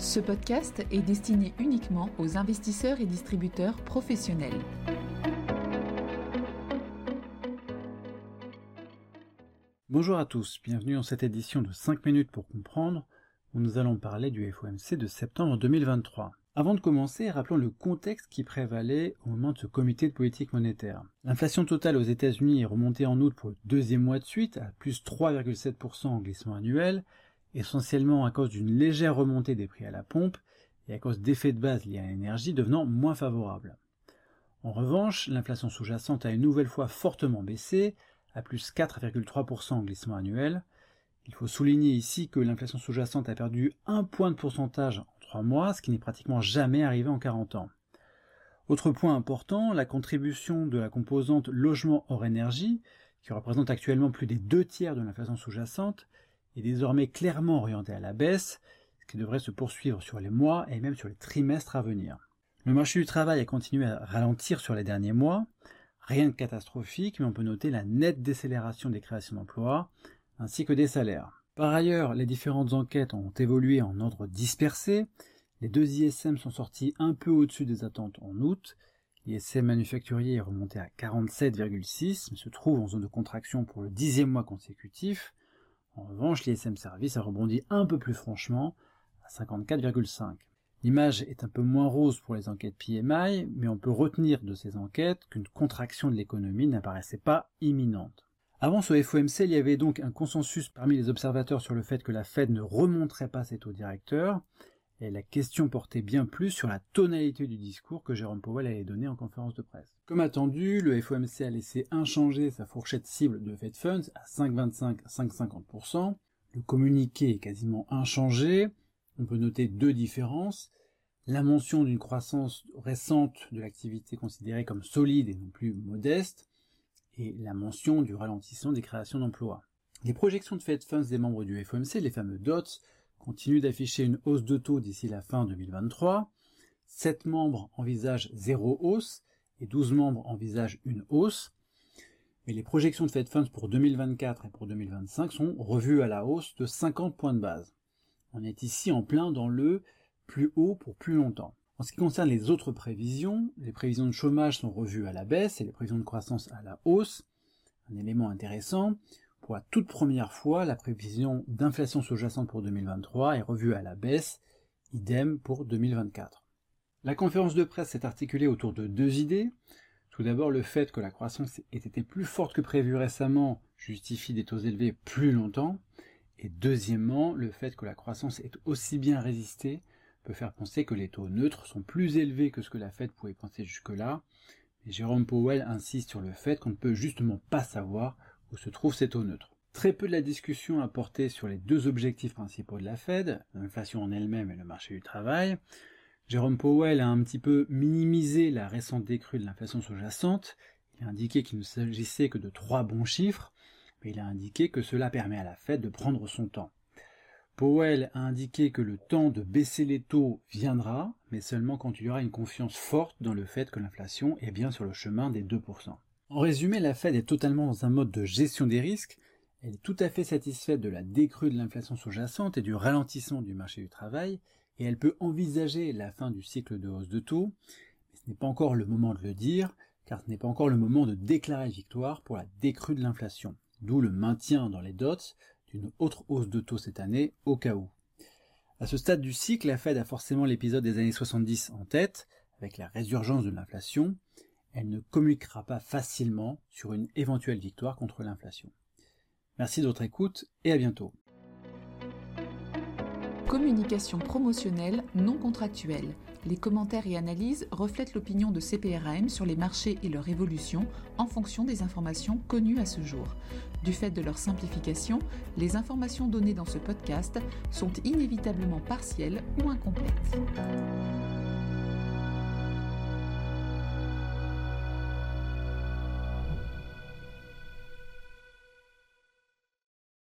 Ce podcast est destiné uniquement aux investisseurs et distributeurs professionnels. Bonjour à tous, bienvenue dans cette édition de 5 minutes pour comprendre où nous allons parler du FOMC de septembre 2023. Avant de commencer, rappelons le contexte qui prévalait au moment de ce comité de politique monétaire. L'inflation totale aux États-Unis est remontée en août pour le deuxième mois de suite à plus 3,7% en glissement annuel, essentiellement à cause d'une légère remontée des prix à la pompe et à cause d'effets de base liés à l'énergie devenant moins favorables. En revanche, l'inflation sous-jacente a une nouvelle fois fortement baissé, à plus 4,3% en glissement annuel. Il faut souligner ici que l'inflation sous-jacente a perdu un point de pourcentage en trois mois, ce qui n'est pratiquement jamais arrivé en 40 ans. Autre point important, la contribution de la composante logement hors énergie, qui représente actuellement plus des deux tiers de l'inflation sous-jacente, est désormais clairement orienté à la baisse, ce qui devrait se poursuivre sur les mois et même sur les trimestres à venir. Le marché du travail a continué à ralentir sur les derniers mois, rien de catastrophique, mais on peut noter la nette décélération des créations d'emplois, ainsi que des salaires. Par ailleurs, les différentes enquêtes ont évolué en ordre dispersé, les deux ISM sont sortis un peu au-dessus des attentes en août, l'ISM manufacturier est remonté à 47,6, mais se trouve en zone de contraction pour le dixième mois consécutif, en revanche, l'ISM Service a rebondi un peu plus franchement, à 54,5. L'image est un peu moins rose pour les enquêtes PMI, mais on peut retenir de ces enquêtes qu'une contraction de l'économie n'apparaissait pas imminente. Avant ce FOMC, il y avait donc un consensus parmi les observateurs sur le fait que la Fed ne remonterait pas ses taux directeurs, et la question portait bien plus sur la tonalité du discours que Jérôme Powell allait donner en conférence de presse. Comme attendu, le FOMC a laissé inchanger sa fourchette cible de Fed Funds à 5,25-5,50%. Le communiqué est quasiment inchangé. On peut noter deux différences. La mention d'une croissance récente de l'activité considérée comme solide et non plus modeste, et la mention du ralentissement des créations d'emplois. Les projections de Fed Funds des membres du FOMC, les fameux DOTS, continue d'afficher une hausse de taux d'ici la fin 2023. 7 membres envisagent zéro hausse et 12 membres envisagent une hausse. Mais les projections de Fed Funds pour 2024 et pour 2025 sont revues à la hausse de 50 points de base. On est ici en plein dans le plus haut pour plus longtemps. En ce qui concerne les autres prévisions, les prévisions de chômage sont revues à la baisse et les prévisions de croissance à la hausse. Un élément intéressant, pour toute première fois, la prévision d'inflation sous-jacente pour 2023 est revue à la baisse, idem pour 2024. La conférence de presse s'est articulée autour de deux idées. Tout d'abord, le fait que la croissance ait été plus forte que prévu récemment justifie des taux élevés plus longtemps. Et deuxièmement, le fait que la croissance ait aussi bien résisté peut faire penser que les taux neutres sont plus élevés que ce que la Fed pouvait penser jusque-là. Jérôme Powell insiste sur le fait qu'on ne peut justement pas savoir où se trouve cet taux neutre. Très peu de la discussion a porté sur les deux objectifs principaux de la Fed, l'inflation en elle-même et le marché du travail. Jérôme Powell a un petit peu minimisé la récente décrue de l'inflation sous-jacente. Il a indiqué qu'il ne s'agissait que de trois bons chiffres, mais il a indiqué que cela permet à la Fed de prendre son temps. Powell a indiqué que le temps de baisser les taux viendra, mais seulement quand il y aura une confiance forte dans le fait que l'inflation est bien sur le chemin des 2%. En résumé, la Fed est totalement dans un mode de gestion des risques. Elle est tout à fait satisfaite de la décrue de l'inflation sous-jacente et du ralentissement du marché du travail, et elle peut envisager la fin du cycle de hausse de taux, mais ce n'est pas encore le moment de le dire, car ce n'est pas encore le moment de déclarer victoire pour la décrue de l'inflation, d'où le maintien dans les dots d'une autre hausse de taux cette année au cas où. À ce stade du cycle, la Fed a forcément l'épisode des années 70 en tête, avec la résurgence de l'inflation, elle ne communiquera pas facilement sur une éventuelle victoire contre l'inflation. Merci de votre écoute et à bientôt. Communication promotionnelle non contractuelle. Les commentaires et analyses reflètent l'opinion de CPRAM sur les marchés et leur évolution en fonction des informations connues à ce jour. Du fait de leur simplification, les informations données dans ce podcast sont inévitablement partielles ou incomplètes.